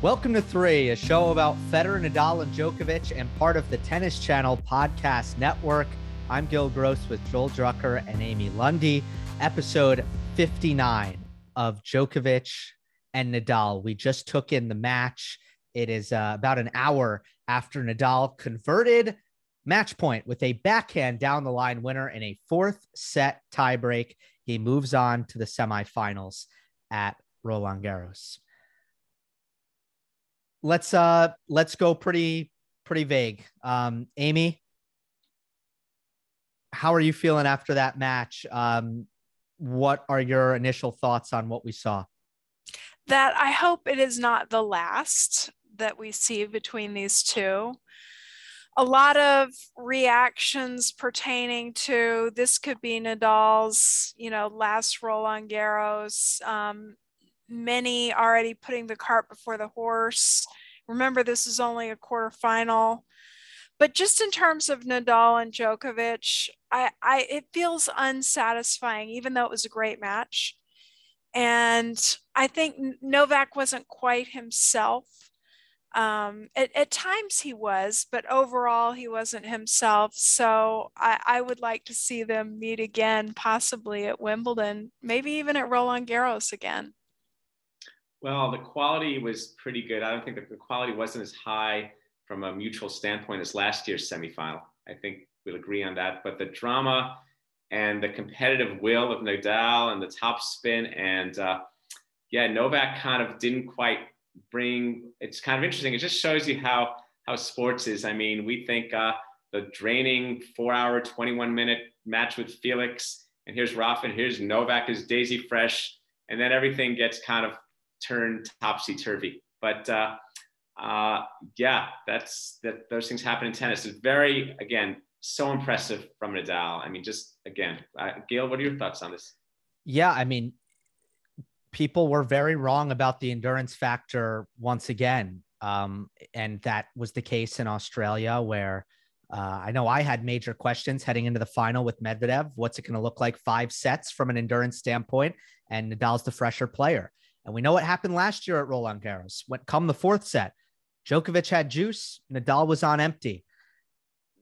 Welcome to Three, a show about Federer, Nadal, and Djokovic, and part of the Tennis Channel podcast network. I'm Gill Gross with Joel Drucker and Amy Lundy. Episode 59 of Djokovic and Nadal. We just took in the match. It is uh, about an hour after Nadal converted match point with a backhand down the line winner in a fourth set tiebreak. He moves on to the semifinals at Roland Garros let's uh let's go pretty pretty vague. Um, Amy, how are you feeling after that match? Um, what are your initial thoughts on what we saw? That I hope it is not the last that we see between these two. A lot of reactions pertaining to this could be Nadal's, you know, last Roland Garros. Um, many already putting the cart before the horse. Remember, this is only a quarterfinal. But just in terms of Nadal and Djokovic, I, I it feels unsatisfying, even though it was a great match. And I think Novak wasn't quite himself. Um, at, at, times he was, but overall he wasn't himself. So I, I would like to see them meet again, possibly at Wimbledon, maybe even at Roland Garros again. Well, the quality was pretty good. I don't think the quality wasn't as high from a mutual standpoint as last year's semifinal. I think we'll agree on that. But the drama and the competitive will of Nadal and the top spin and uh, yeah, Novak kind of didn't quite bring. It's kind of interesting. It just shows you how how sports is. I mean, we think uh, the draining four-hour, 21-minute match with Felix, and here's Rafa, and here's Novak is daisy fresh, and then everything gets kind of turn topsy turvy. But uh, uh, yeah, that's that. Those things happen in tennis. It's very again so impressive from Nadal. I mean, just again, uh, Gail, what are your thoughts on this? Yeah, I mean, people were very wrong about the endurance factor once again, um, and that was the case in Australia where. Uh, I know I had major questions heading into the final with Medvedev. What's it going to look like five sets from an endurance standpoint? And Nadal's the fresher player. And we know what happened last year at Roland Garros. When come the fourth set, Djokovic had juice, Nadal was on empty.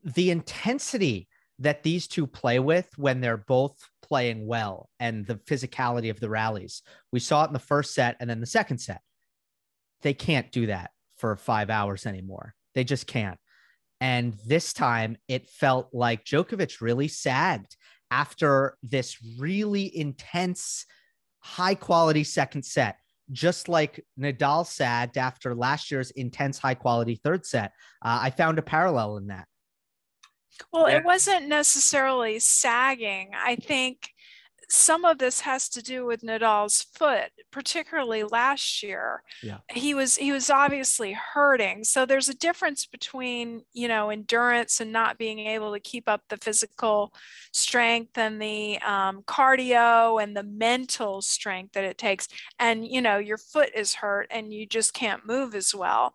The intensity that these two play with when they're both playing well and the physicality of the rallies. We saw it in the first set and then the second set. They can't do that for five hours anymore. They just can't. And this time it felt like Djokovic really sagged after this really intense high quality second set, just like Nadal sagged after last year's intense high quality third set. Uh, I found a parallel in that. Well, it wasn't necessarily sagging. I think some of this has to do with Nadal's foot, particularly last year. Yeah. He was he was obviously hurting. So there's a difference between, you know, endurance and not being able to keep up the physical strength and the um, cardio and the mental strength that it takes. And, you know, your foot is hurt and you just can't move as well.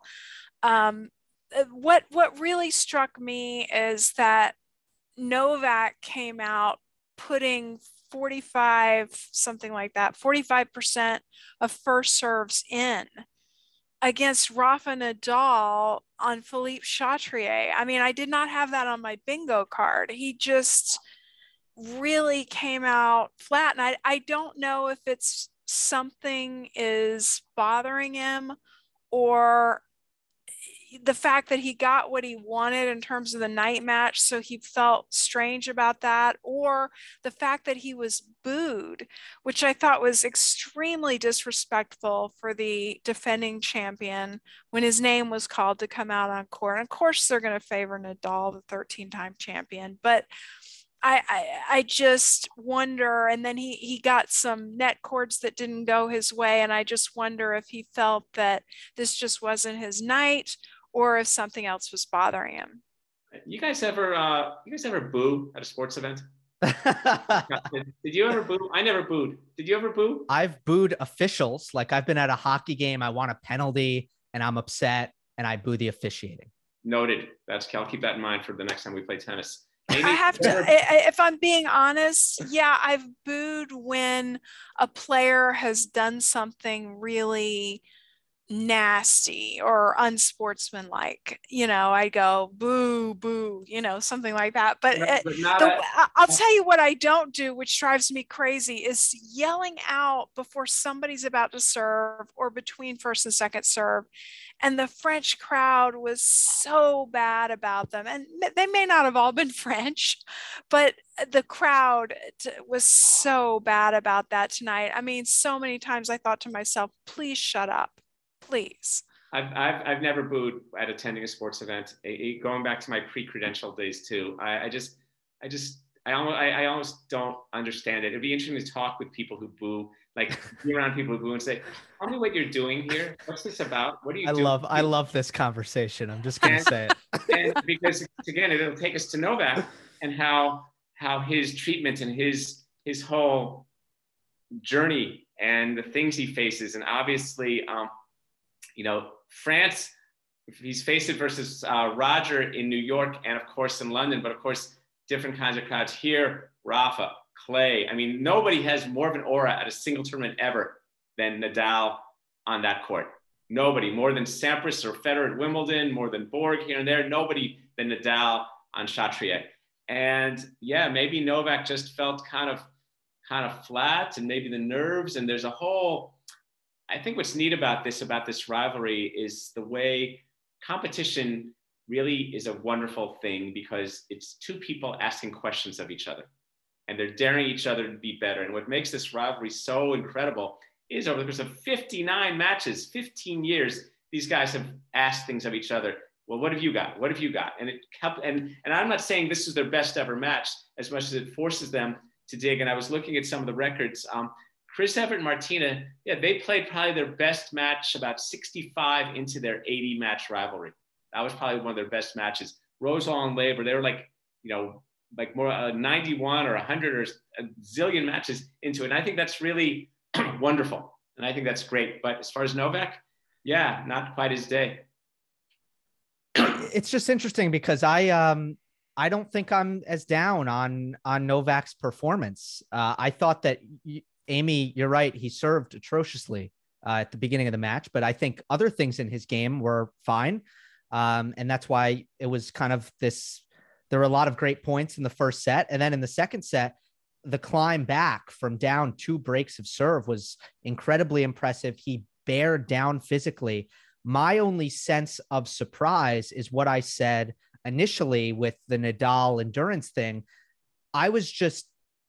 Um, uh, what what really struck me is that Novak came out putting 45, something like that, 45% of first serves in against Rafa Nadal on Philippe Chatrier. I mean, I did not have that on my bingo card. He just really came out flat. And I, I don't know if it's something is bothering him or the fact that he got what he wanted in terms of the night match, so he felt strange about that, or the fact that he was booed, which I thought was extremely disrespectful for the defending champion when his name was called to come out on court. And of course, they're going to favor Nadal, the 13 time champion, but I, I, I just wonder. And then he he got some net cords that didn't go his way, and I just wonder if he felt that this just wasn't his night, or if something else was bothering him. You guys ever uh, you guys ever boo at a sports event? Did you ever boo? I never booed. Did you ever boo? I've booed officials. Like I've been at a hockey game, I want a penalty, and I'm upset, and I boo the officiating. Noted. That's I'll keep that in mind for the next time we play tennis. Amy, I have to, if I'm being honest, yeah, I've booed when a player has done something really nasty or unsportsmanlike you know i go boo boo you know something like that but, eh, but the, a, i'll tell you what i don't do which drives me crazy is yelling out before somebody's about to serve or between first and second serve and the french crowd was so bad about them and they may not have all been french but eh, the crowd eh, was so bad about that tonight. I mean so many times i thought to myself please shut up please? I've, I've, I've never booed at attending a sports event. It, it, going back to my pre-credential days too. I, I just, I just, I almost, I, I, almost don't understand it. It'd be interesting to talk with people who boo, like be around people who boo and say, "Tell me what you're doing here. What's this about? What are you?" I doing? love, I love this conversation. I'm just gonna and, say it. and because again, it'll take us to Novak and how how his treatment and his his whole journey and the things he faces, and obviously. Um, you know, France, he's faced it versus uh, Roger in New York and of course in London, but of course, different kinds of crowds here. Rafa, Clay. I mean, nobody has more of an aura at a single tournament ever than Nadal on that court. Nobody more than Sampras or Federer at Wimbledon, more than Borg here and there. Nobody than Nadal on Chatrier. And yeah, maybe Novak just felt kind of kind of flat and maybe the nerves and there's a whole I think what's neat about this, about this rivalry, is the way competition really is a wonderful thing because it's two people asking questions of each other and they're daring each other to be better. And what makes this rivalry so incredible is over the course of 59 matches, 15 years, these guys have asked things of each other. Well, what have you got? What have you got? And it kept, and, and I'm not saying this is their best ever match as much as it forces them to dig. And I was looking at some of the records. Um, Chris Evert and Martina, yeah, they played probably their best match about 65 into their 80 match rivalry. That was probably one of their best matches. Rosewall and Laver, they were like, you know, like more uh, 91 or 100 or a zillion matches into it. And I think that's really wonderful. And I think that's great. But as far as Novak, yeah, not quite his day. It's just interesting because I, um, I don't think I'm as down on on Novak's performance. Uh, I thought that Amy, you're right. He served atrociously uh, at the beginning of the match, but I think other things in his game were fine. Um, and that's why it was kind of this. There were a lot of great points in the first set. And then in the second set, the climb back from down two breaks of serve was incredibly impressive. He bared down physically. My only sense of surprise is what I said initially with the Nadal endurance thing. I was just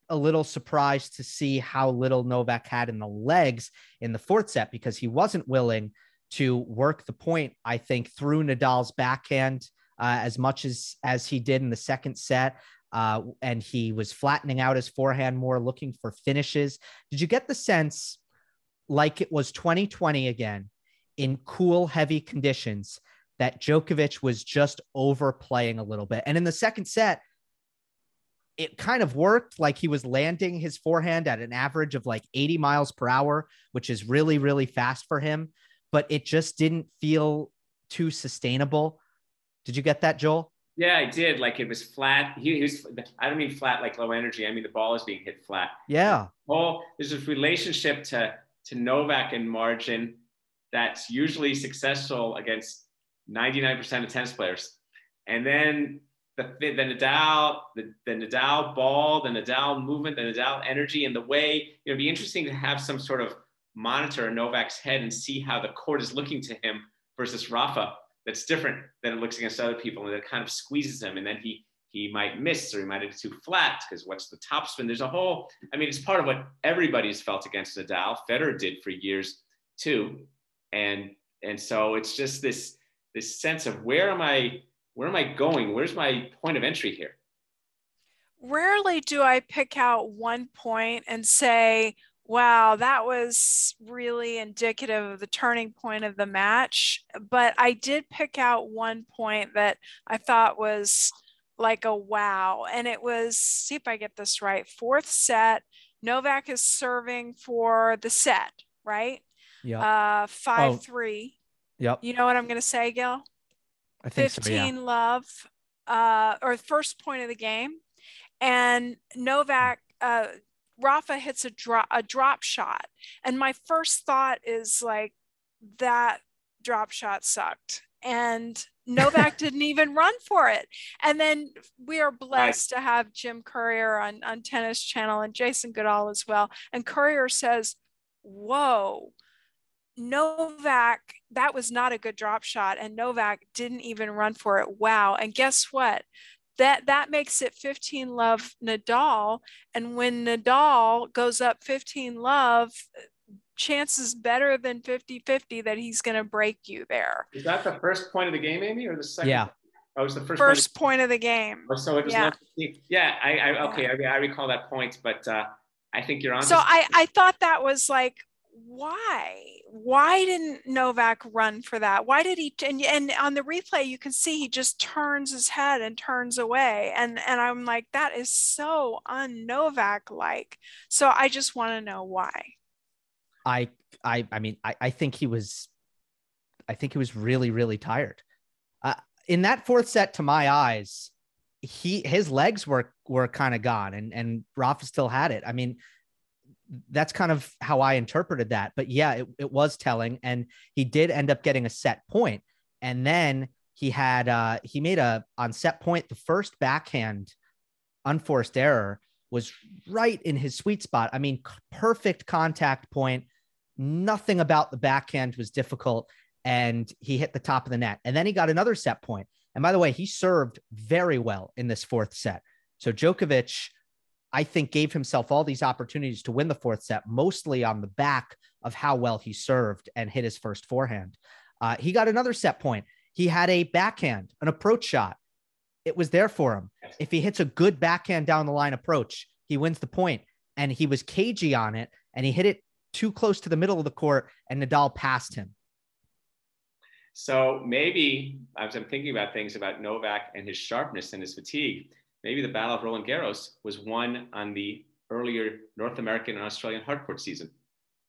a little surprised to see how little Novak had in the legs in the fourth set because he wasn't willing to work the point, I think, through Nadal's backhand uh, as much as as he did in the second set. Uh, and he was flattening out his forehand more, looking for finishes. Did you get the sense, like it was 2020 again, in cool, heavy conditions, that Djokovic was just overplaying a little bit? And in the second set, it kind of worked like he was landing his forehand at an average of like 80 miles per hour, which is really, really fast for him, but it just didn't feel too sustainable. Did you get that, Joel? Yeah, I did. Like it was flat. He, he was, I don't mean flat like low energy. I mean the ball is being hit flat. Yeah. Oh, there's this relationship to to Novak and margin that's usually successful against 99% of tennis players. And then the, the Nadal, the, the Nadal ball, the Nadal movement, the Nadal energy, and the way, you know, it'd be interesting to have some sort of monitor in Novak's head and see how the court is looking to him versus Rafa. That's different than it looks against other people, and it kind of squeezes him, and then he he might miss or he might have too flat because what's the topspin? There's a whole. I mean, it's part of what everybody's felt against Nadal. Federer did for years too, and and so it's just this this sense of where am I where am I going? Where's my point of entry here? rarely do I pick out one point and say, wow, that was really indicative of the turning point of the match. But I did pick out one point that I thought was like a wow. And it was, see if I get this right, fourth set. Novak is serving for the set, right? Yeah. Uh, five oh. three. Yep. You know what I'm going to say, Gill? I think 15 so, yeah. love, uh, or first point of the game. And Novak, uh, Rafa hits a drop a drop shot, and my first thought is like that drop shot sucked, and Novak didn't even run for it. And then we are blessed right. to have Jim Courier on on Tennis Channel and Jason Goodall as well. And Courier says, "Whoa." Novak, that was not a good drop shot, and Novak didn't even run for it. Wow. And guess what? that that makes it 15 love Nadal. And when Nadal goes up 15 love, chances better than 50 50 that he's going to break you there. Is that the first point of the game, Amy, or the second? Yeah. Oh, it's the first, first point, of, point of the game. Oh, so it was yeah. yeah, I, I okay, yeah. I, I recall that point, but uh, I think you're on. So I, I thought that was like why? Why didn't novak run for that? Why did he and, and on the replay you can see he just turns his head and turns away and and i'm like that is so un novak like so i just want to know why. I i i mean i i think he was i think he was really really tired. Uh, in that fourth set to my eyes he his legs were were kind of gone and and rafa still had it. I mean that's kind of how I interpreted that. But yeah, it, it was telling. And he did end up getting a set point. And then he had, uh, he made a, on set point, the first backhand unforced error was right in his sweet spot. I mean, perfect contact point. Nothing about the backhand was difficult. And he hit the top of the net. And then he got another set point. And by the way, he served very well in this fourth set. So Djokovic, I think gave himself all these opportunities to win the fourth set, mostly on the back of how well he served and hit his first forehand. Uh, he got another set point. He had a backhand, an approach shot. It was there for him. If he hits a good backhand down the line approach, he wins the point. And he was cagey on it and he hit it too close to the middle of the court and Nadal passed him. So maybe as I'm thinking about things about Novak and his sharpness and his fatigue, maybe the Battle of Roland Garros was won on the earlier North American and Australian hardcourt season.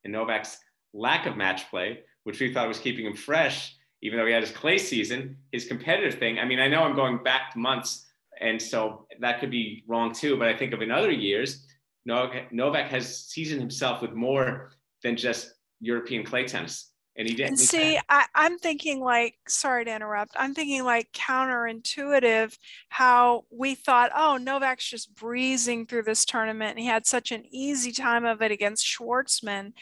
And Novak's lack of match play, which we thought was keeping him fresh, even though he had his clay season, his competitive thing. I mean, I know I'm going back months, and so that could be wrong too. But I think of in other years, Novak has seasoned himself with more than just European clay tennis. And he didn't. And see, I, I'm thinking like, sorry to interrupt. I'm thinking like counterintuitive how we thought, oh, Novak's just breezing through this tournament. And he had such an easy time of it against Schwartzman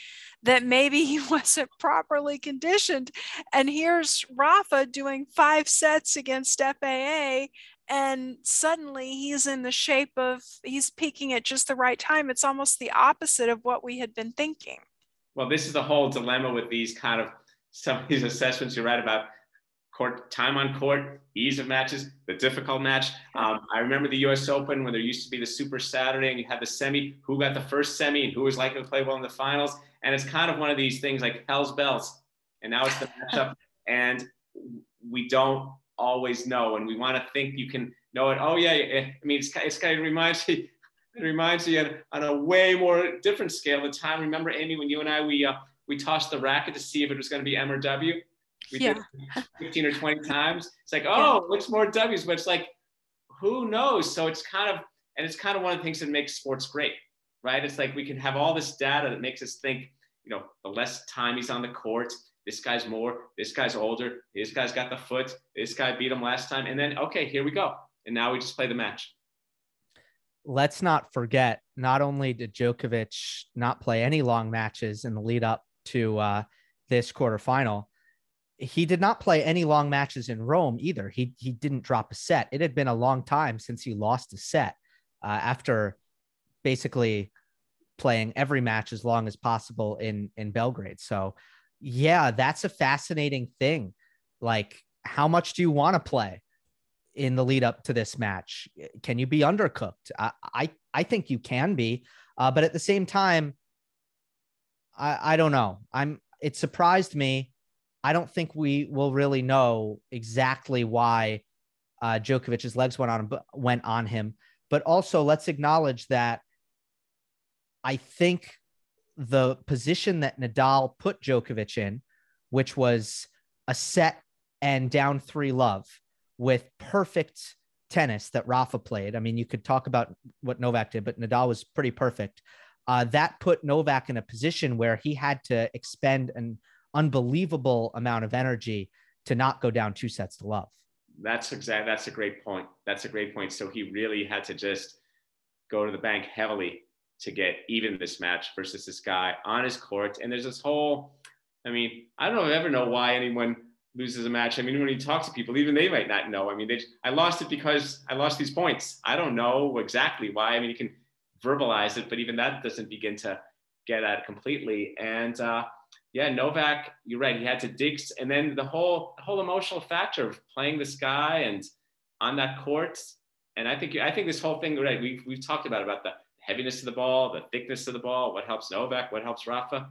that maybe he wasn't properly conditioned. And here's Rafa doing five sets against FAA and suddenly he's in the shape of he's peaking at just the right time it's almost the opposite of what we had been thinking well, this is the whole dilemma with these kind of some of these assessments you write about court time on court, ease of matches, the difficult match. Um, I remember the U.S. Open when there used to be the Super Saturday, and you had the semi. Who got the first semi, and who was likely to play well in the finals? And it's kind of one of these things like hell's bells. And now it's the matchup, and we don't always know, and we want to think you can know it. Oh yeah, I mean, it's, it's kind of reminds me it reminds me on a way more different scale. The time, remember, Amy, when you and I we uh, we tossed the racket to see if it was going to be M or W. We yeah. did 15 or 20 times. It's like, oh, yeah. looks more W's, but it's like, who knows? So it's kind of, and it's kind of one of the things that makes sports great, right? It's like we can have all this data that makes us think, you know, the less time he's on the court, this guy's more, this guy's older, this guy's got the foot, this guy beat him last time, and then okay, here we go, and now we just play the match let's not forget, not only did Djokovic not play any long matches in the lead up to uh, this quarterfinal, he did not play any long matches in Rome either. He he didn't drop a set. It had been a long time since he lost a set uh, after basically playing every match as long as possible in in Belgrade. So yeah, that's a fascinating thing. Like, how much do you want to play? In the lead up to this match. Can you be undercooked? I I, I think you can be, uh, but at the same time, I I don't know. I'm it surprised me. I don't think we will really know exactly why uh, Djokovic's legs went on went on him. But also, let's acknowledge that I think the position that Nadal put Djokovic in, which was a set and down three love with perfect tennis that Rafa played. I mean, you could talk about what Novak did, but Nadal was pretty perfect. Uh, that put Novak in a position where he had to expend an unbelievable amount of energy to not go down two sets to love. That's exact. That's a great point. That's a great point. So he really had to just go to the bank heavily to get even this match versus this guy on his court. And there's this whole, I mean, I don't ever know why anyone loses a match. I mean, when you talk to people, even they might not know. I mean, they, I lost it because I lost these points. I don't know exactly why. I mean, you can verbalize it, but even that doesn't begin to get at it completely. And uh, yeah, Novak, you're right. He had to dig, and then the whole the whole emotional factor of playing this guy and on that court. And I think I think this whole thing, right? We've we've talked about about the heaviness of the ball, the thickness of the ball, what helps Novak, what helps Rafa.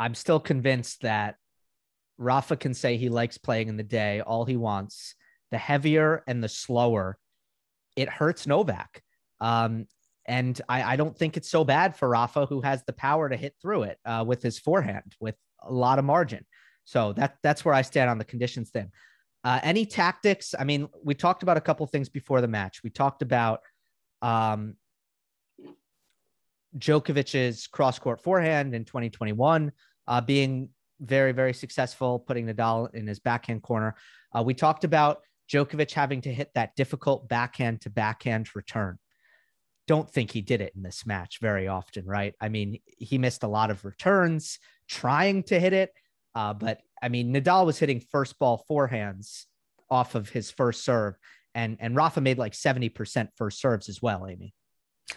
I'm still convinced that Rafa can say he likes playing in the day all he wants. The heavier and the slower, it hurts Novak. Um, and I, I, don't think it's so bad for Rafa, who has the power to hit through it uh, with his forehand with a lot of margin. So that that's where I stand on the conditions thing. Uh, any tactics? I mean, we talked about a couple things before the match. We talked about um, Djokovic's cross court forehand in 2021 uh, being very, very successful, putting Nadal in his backhand corner. Uh, we talked about Djokovic having to hit that difficult backhand to backhand return. Don't think he did it in this match very often, right? I mean, he missed a lot of returns trying to hit it. Uh, but I mean, Nadal was hitting first ball forehands off of his first serve, and and Rafa made like 70% first serves as well, Amy.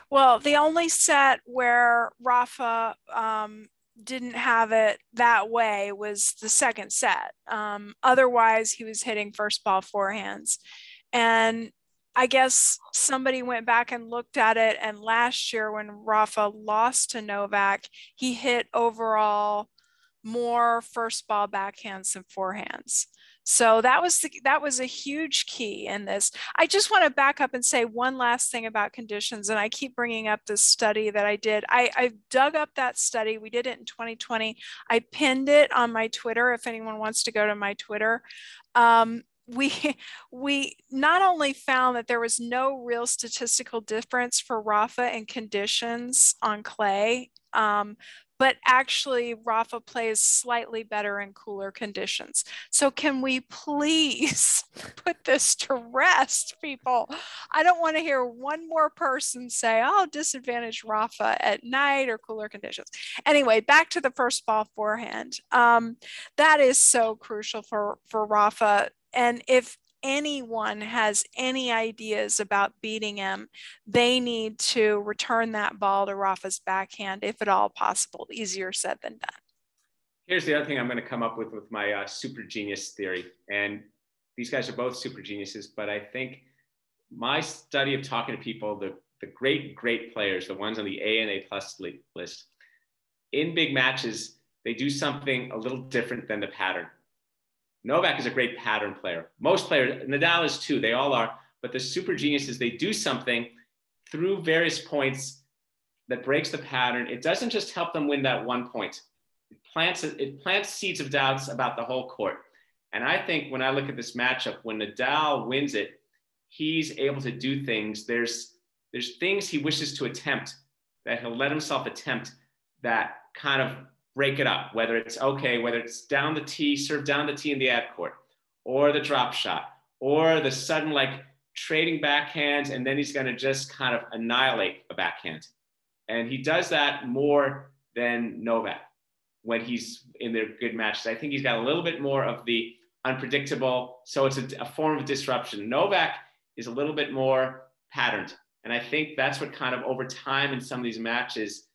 Well, the only set where Rafa um, didn't have it that way was the second set. Um, otherwise, he was hitting first ball forehands. And I guess somebody went back and looked at it. And last year, when Rafa lost to Novak, he hit overall more first ball backhands than forehands. So that was the, that was a huge key in this. I just want to back up and say one last thing about conditions, and I keep bringing up this study that I did. I, I dug up that study. We did it in 2020. I pinned it on my Twitter. If anyone wants to go to my Twitter, um, we we not only found that there was no real statistical difference for Rafa and conditions on clay, um, but actually Rafa plays slightly better in cooler conditions. So can we please put this to rest, people? I don't want to hear one more person say, oh, disadvantage Rafa at night or cooler conditions. Anyway, back to the first ball forehand. Um, that is so crucial for, for Rafa. And if anyone has any ideas about beating him, they need to return that ball to Rafa's backhand, if at all possible. Easier said than done. Here's the other thing I'm going to come up with with my uh, super genius theory. And these guys are both super geniuses, but I think my study of talking to people, the, the great, great players, the ones on the A and A plus list, in big matches, they do something a little different than the pattern. Novak is a great pattern player. Most players, Nadal is too, they all are. but the super geniuses, they do something through various points that breaks the pattern. It doesn't just help them win that one point. It plants, it plants seeds of doubts about the whole court. And I think when I look at this matchup, when Nadal wins it, he's able to do things. There's there's things he wishes to attempt that he'll let himself attempt that kind of break it up, whether it's okay, whether it's down the tee, serve down the tee in the ad court, or the drop shot, or the sudden like trading backhands, and then he's going to just kind of annihilate a backhand. And he does that more than Novak when he's in their good matches. I think he's got a little bit more of the unpredictable. So it's a, a form of disruption. Novak is a little bit more patterned. And I think that's what kind of over time in some of these matches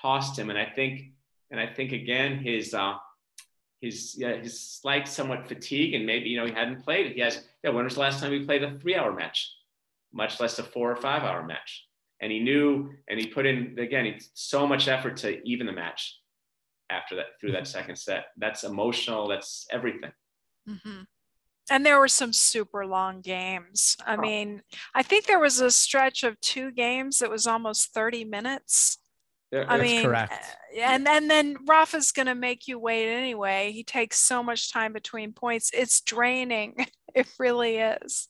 cost him. And I think, and I think again, his, uh, his, yeah, his slight somewhat fatigue and maybe, you know, he hadn't played. He has, yeah, when was the last time he played a three hour match, much less a four or five hour match? And he knew, and he put in, again, so much effort to even the match after that, through that mm-hmm. second set. That's emotional. That's everything. Mm-hmm. And there were some super long games. I oh. mean, I think there was a stretch of two games that was almost 30 minutes. Yeah, I mean, correct. Uh, and and then Rafa's going to make you wait anyway. He takes so much time between points. It's draining. it really is.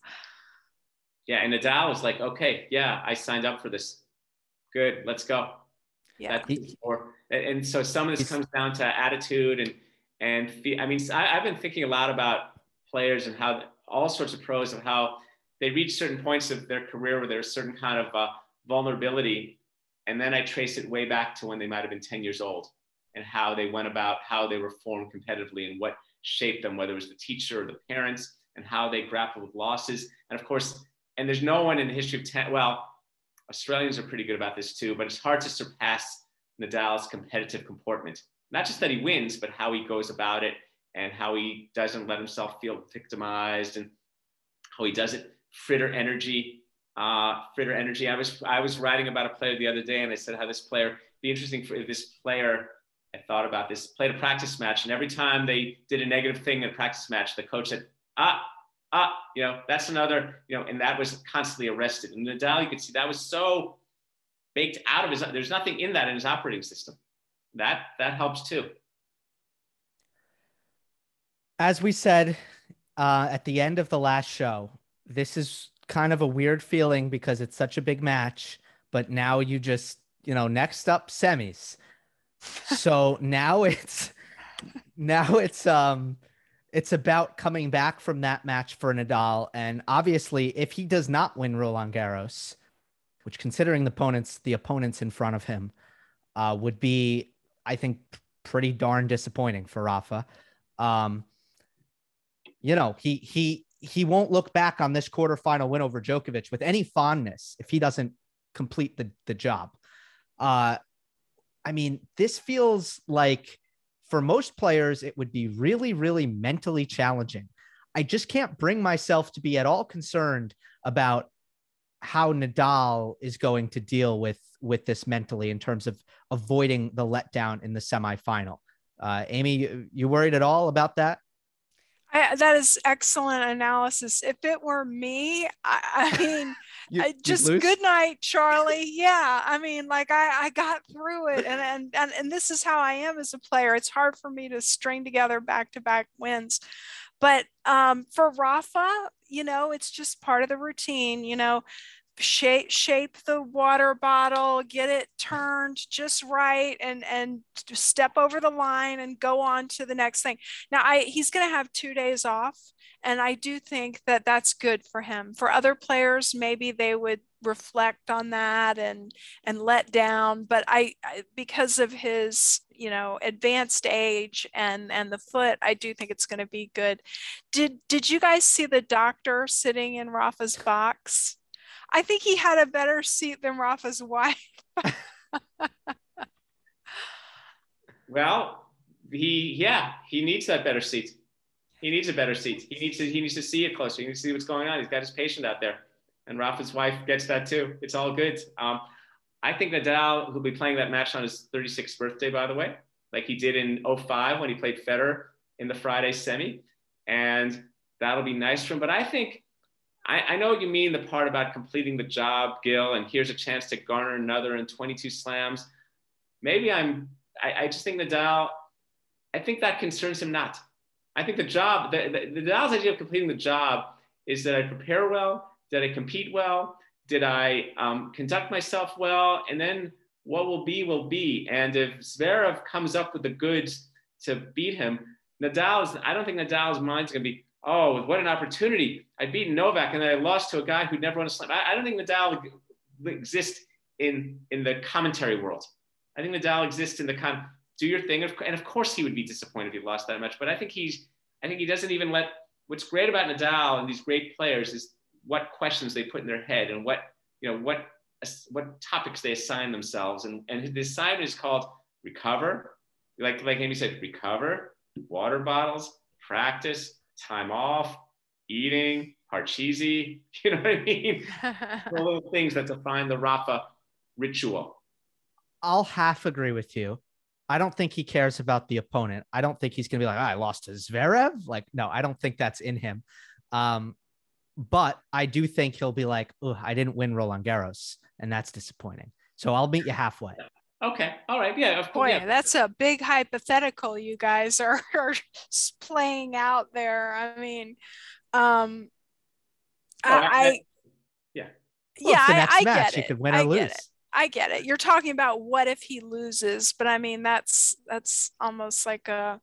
Yeah, and Nadal was like, "Okay, yeah, I signed up for this. Good, let's go." Yeah. or, and so some of this comes down to attitude and and I mean, I, have been thinking a lot about players and how all sorts of pros of how they reach certain points of their career where there's certain kind of uh, vulnerability. And then I trace it way back to when they might have been 10 years old and how they went about how they were formed competitively and what shaped them, whether it was the teacher or the parents and how they grappled with losses. And of course, and there's no one in the history of 10, well, Australians are pretty good about this too, but it's hard to surpass Nadal's competitive comportment not just that he wins, but how he goes about it and how he doesn't let himself feel victimized and how he does it. Fritter energy, uh, fritter energy. I was I was writing about a player the other day, and I said how this player be interesting for this player. I thought about this. Played a practice match, and every time they did a negative thing in a practice match, the coach said, "Ah, ah, you know, that's another, you know," and that was constantly arrested. And Nadal, you could see that was so baked out of his. There's nothing in that in his operating system that that helps too. As we said uh, at the end of the last show, this is kind of a weird feeling because it's such a big match. But now you just, you know, next up semis. so now it's now it's um it's about coming back from that match for Nadal. And obviously, if he does not win Roland Garros, which considering the opponents, the opponents in front of him, uh, would be I think pretty darn disappointing for Rafa. Um, you know, he he he won't look back on this quarterfinal win over Djokovic with any fondness if he doesn't complete the the job. Uh, I mean, this feels like for most players it would be really really mentally challenging. I just can't bring myself to be at all concerned about how Nadal is going to deal with with this mentally in terms of avoiding the letdown in the semifinal. Uh, Amy, you worried at all about that? I, that is excellent analysis. If it were me, I, I mean, you, I just good night, Charlie. Yeah, I mean, like I, I got through it, and, and and and this is how I am as a player. It's hard for me to string together back to back wins, but um, for Rafa, you know, it's just part of the routine. You know, shape shape the water bottle get it turned just right and and step over the line and go on to the next thing. Now i he's going to have two days off and i do think that that's good for him. For other players maybe they would reflect on that and and let down but I, I because of his you know advanced age and and the foot i do think it's going to be good. Did did you guys see the doctor sitting in rafa's box I think he had a better seat than Rafa's wife. well, he yeah, he needs that better seat. He needs a better seat. He needs to he needs to see it closer. He needs to see what's going on. He's got his patient out there, and Rafa's wife gets that too. It's all good. Um, I think Nadal, who'll be playing that match on his 36th birthday, by the way, like he did in 05 when he played Federer in the Friday semi, and that'll be nice for him. But I think I, I know you mean the part about completing the job, Gill, and here's a chance to garner another in 22 slams. Maybe I'm, I, I just think Nadal, I think that concerns him not. I think the job, the, the, Nadal's idea of completing the job is that I prepare well, did I compete well, did I um, conduct myself well, and then what will be will be. And if Zverev comes up with the goods to beat him, Nadal's, I don't think Nadal's mind's gonna be, oh, what an opportunity. I beat Novak and then I lost to a guy who'd never won a slam. I, I don't think Nadal exists in, in the commentary world. I think Nadal exists in the of do your thing. And of course he would be disappointed if he lost that much, but I think he's, I think he doesn't even let, what's great about Nadal and these great players is what questions they put in their head and what, you know, what, what topics they assign themselves. And, and the assignment is called recover. Like, like Amy said, recover, water bottles, practice, time off, eating, parcheesi, you know what I mean? the little things that define the Rafa ritual. I'll half agree with you. I don't think he cares about the opponent. I don't think he's going to be like, oh, I lost to Zverev. Like, no, I don't think that's in him. Um, but I do think he'll be like, oh, I didn't win Roland Garros, and that's disappointing. So I'll meet you halfway. Okay. All right. Yeah. Of course. Boy, yeah. that's a big hypothetical you guys are, are playing out there. I mean, um, oh, I, I, yeah. Well, yeah, I, I, match, get you it. could win or I lose. Get it. I get it. You're talking about what if he loses, but I mean that's that's almost like a,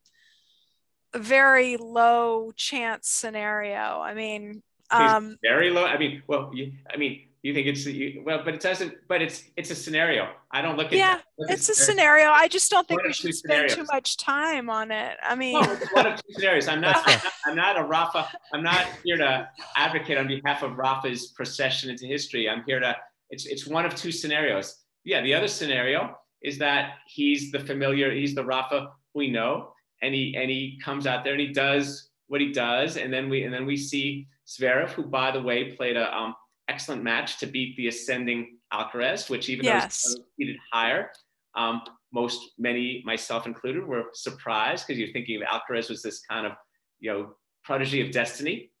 a very low chance scenario. I mean, um, very low. I mean, well, you, I mean, you think it's you, well, but it doesn't. But it's it's a scenario. I don't look at it. yeah, look it's a scenario. I just don't think one we should spend too much time on it. I mean, No, one of two scenarios. I'm not, I'm not. I'm not a Rafa. I'm not here to advocate on behalf of Rafa's procession into history. I'm here to. It's it's one of two scenarios. Yeah, the other scenario is that he's the familiar. He's the Rafa we know, and he and he comes out there and he does what he does, and then we and then we see Zverev, who by the way played a um, excellent match to beat the ascending Alcaraz, which even Yes. though he seated higher, um, most many, myself included, were surprised because you're thinking of Alcaraz was this kind of, you know, prodigy of destiny.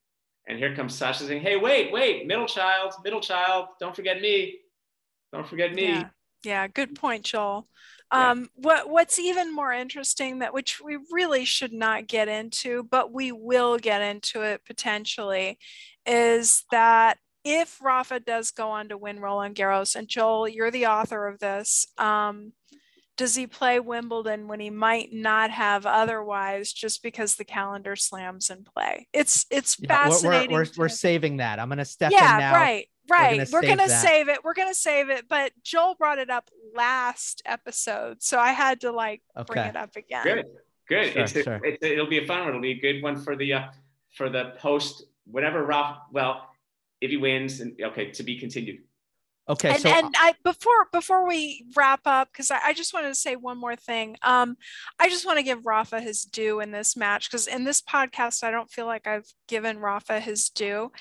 And here comes Sasha saying, "Hey, wait, wait, middle child, middle child, don't forget me, don't forget me." Yeah. Yeah, good point, Joel. Yeah. Um, what what's even more interesting that which we really should not get into, but we will get into it potentially, is that if Rafa does go on to win Roland Garros, and Joel, you're the author of this, um, does he play Wimbledon when he might not have otherwise, just because the calendar slams in play? It's it's Yeah, we're- fascinating. We're, we're, to- we're saving that. I'm going to step yeah, in now. right, right. We're gonna save it. We're gonna save it. But Joel brought it up last episode, so I had to like bring it up again. Good, good. Sure, it's, a- sure. it's a- it'll be a fun one. It'll be a good one for the uh, for the post whatever Ralph. Well, if he wins, and okay, to be continued. Okay. and, so and I before before we wrap up, because I, I just wanted to say one more thing. Um, I just want to give Rafa his due in this match because in this podcast, I don't feel like I've given Rafa his due.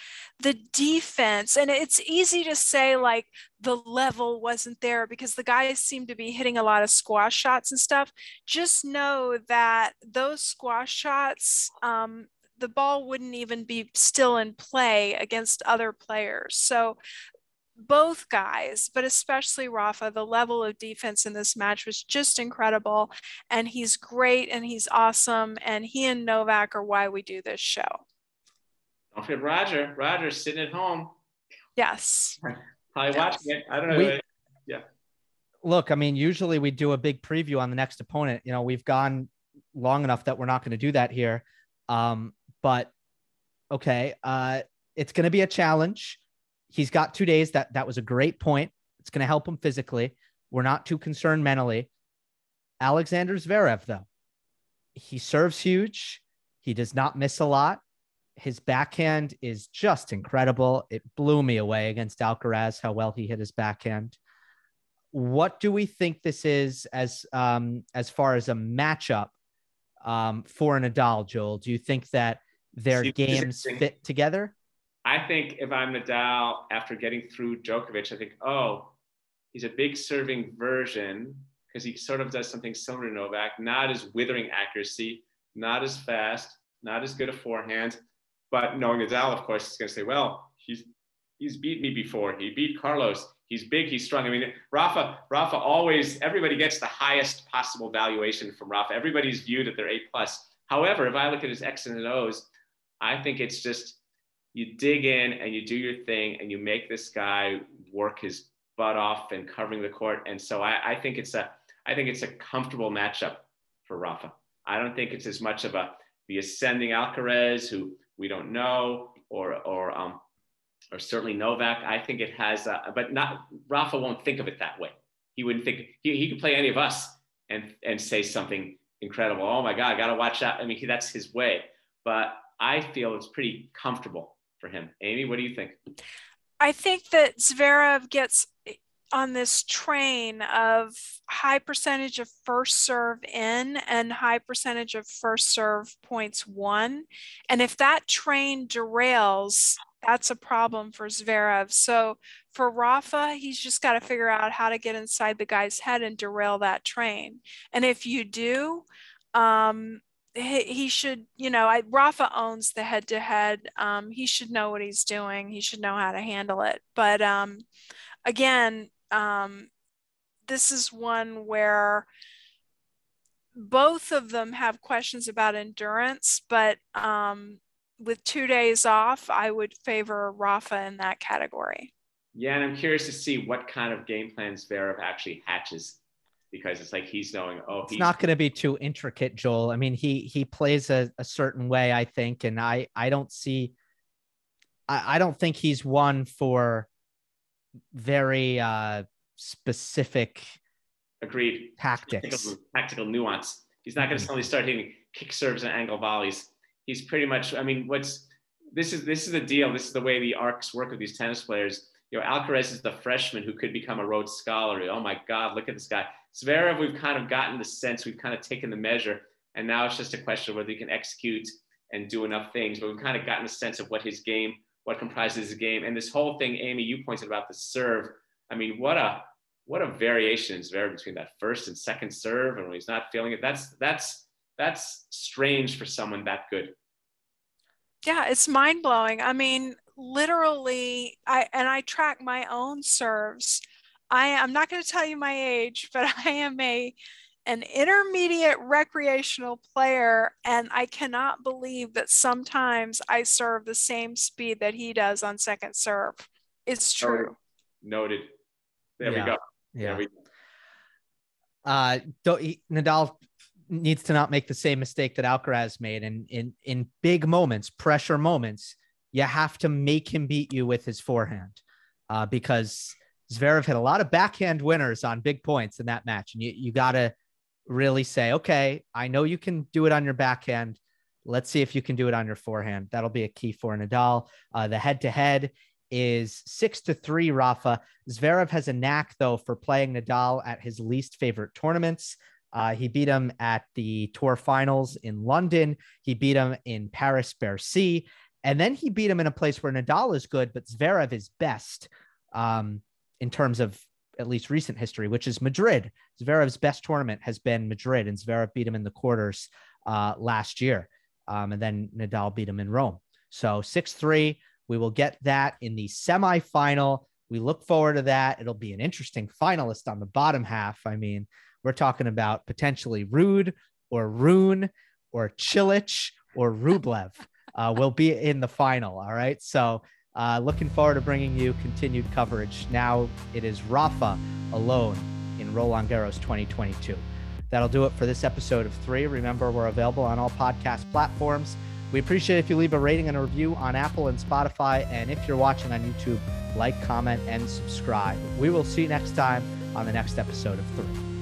The defense, and it's easy to say like the level wasn't there because the guys seem to be hitting a lot of squash shots and stuff. Just know that those squash shots, um, the ball wouldn't even be still in play against other players. So both guys, but especially Rafa, the level of defense in this match was just incredible. And he's great and he's awesome. And he and Novak are why we do this show. Don't forget Roger. Roger's sitting at home, Yes. probably Yes. watching it. I don't know. We- look, I mean, usually we do a big preview on the next opponent. You know, we've gone long enough that we're not going to do that here. Um, but okay, uh, it's going to be a challenge. He's got two days. That that was a great point. It's going to help him physically. We're not too concerned mentally. Alexander Zverev, though, he serves huge. He does not miss a lot. His backhand is just incredible. It blew me away against Alcaraz how well he hit his backhand what do we think this is as um, as far as a matchup um, for Nadal, Joel? Do you think that their See, games fit together? I think if I'm Nadal after getting through Djokovic, I think, oh, he's a big serving version because he sort of does something similar to Novak, not as withering accuracy, not as fast, not as good a forehand. But knowing Nadal, of course, is going to say, well, he's he's beat me before. He beat Carlos. He's big. He's strong. I mean, Rafa. Rafa always. Everybody gets the highest possible valuation from Rafa. Everybody's viewed at their A plus. However, if I look at his X's and O's, I think it's just you dig in and you do your thing and you make this guy work his butt off and covering the court. And so I, I think it's a I think it's a comfortable matchup for Rafa. I don't think it's as much of a the ascending Alcaraz who we don't know or or um or certainly Novak. I think it has, a, but not Rafa won't think of it that way. He wouldn't think he, he could play any of us and and say something incredible. Oh my God, I got to watch out. I mean, he, that's his way. But I feel it's pretty comfortable for him. Amy, what do you think? I think that Zverev gets on this train of high percentage of first serve in and high percentage of first serve points won. And if that train derails, that's a problem for Zverev. So for Rafa, he's just got to figure out how to get inside the guy's head and derail that train. And if you do, um, he, should, you know, I, Rafa owns the head to head. He should know what he's doing. He should know how to handle it. But um, again, um, this is one where both of them have questions about endurance, but um, with two days off, I would favor Rafa in that category. Yeah, and I'm curious to see what kind of game plan Zverev actually hatches because it's like he's knowing, oh, he's it's not going to be too intricate, Joel. I mean, he he plays a, a certain way, I think, and I I don't see, I, I don't think he's one for very uh specific. Agreed. Tactics, tactical, tactical nuance. He's not going to mm-hmm. suddenly start hitting kick serves and angle volleys. He's pretty much. I mean, what's this is this is the deal. This is the way the arcs work with these tennis players. You know, Alcaraz is the freshman who could become a Rhodes Scholar. Oh my God, look at this guy. Zverev, we've kind of gotten the sense, we've kind of taken the measure, and now it's just a question of whether he can execute and do enough things. But we've kind of gotten a sense of what his game, what comprises his game, and this whole thing, Amy, you pointed about the serve. I mean, what a what a variation is there between that first and second serve, and when he's not feeling it, that's that's that's strange for someone that good. Yeah, it's mind blowing. I mean, literally, I and I track my own serves I am not going to tell you my age, but I am a an intermediate recreational player and I cannot believe that sometimes I serve the same speed that he does on second serve. It's true. Noted. There yeah. we go. Yeah. There we go. Uh, Nadal needs to not make the same mistake that Alcaraz made. And in, in big moments, pressure moments, you have to make him beat you with his forehand uh, because Zverev hit a lot of backhand winners on big points in that match. And you, you got to really say, okay, I know you can do it on your backhand. Let's see if you can do it on your forehand. That'll be a key for Nadal. Uh, the head to head is six to three, Rafa. Zverev has a knack, though, for playing Nadal at his least favorite tournaments. Uh, he beat him at the tour finals in London. He beat him in Paris Bercy. And then he beat him in a place where Nadal is good, but Zverev is best. Um, in terms of at least recent history, which is Madrid. Zverev's best tournament has been Madrid, and Zverev beat him in the quarters uh, last year. Um, and then Nadal beat him in Rome. So 6 3. We will get that in the semifinal. We look forward to that. It'll be an interesting finalist on the bottom half. I mean, we're talking about potentially Ruud or Rune or Cilic or Rublev uh, will be in the final. All right. So uh, looking forward to bringing you continued coverage. Now it is Rafa alone in Roland Garros 2022. That'll do it for this episode of three. Remember, we're available on all podcast platforms. We appreciate if you leave a rating and a review on Apple and Spotify. And if you're watching on YouTube, like, comment, and subscribe. We will see you next time on the next episode of three.